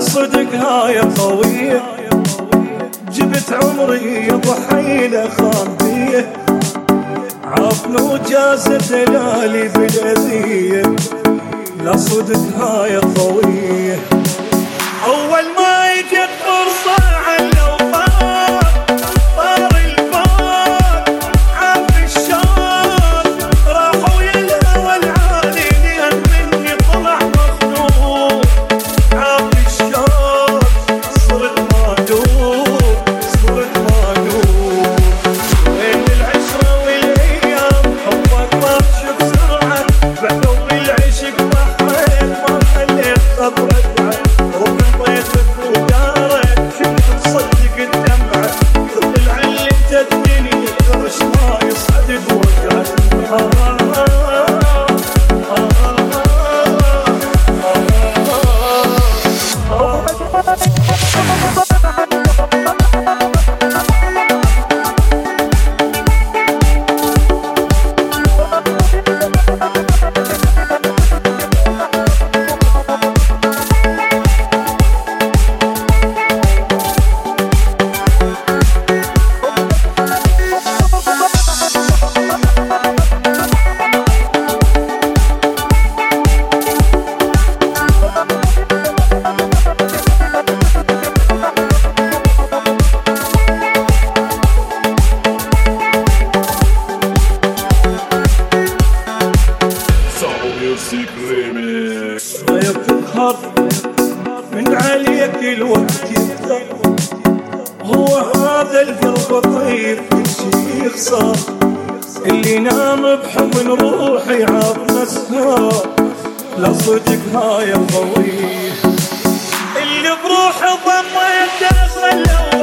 صدق هاي قوية. جبت عمري ضحينا خان بيه عافن وجاز دلالي بالأذية لا صدق هاي قوية. تظهر من عليك الوقت يكثر هو هذا القلب طيب كل شي يخسر اللي نام بحضن روحي عاب مسهر. لا صدق هاي قوي اللي بروحه ضميته خلوه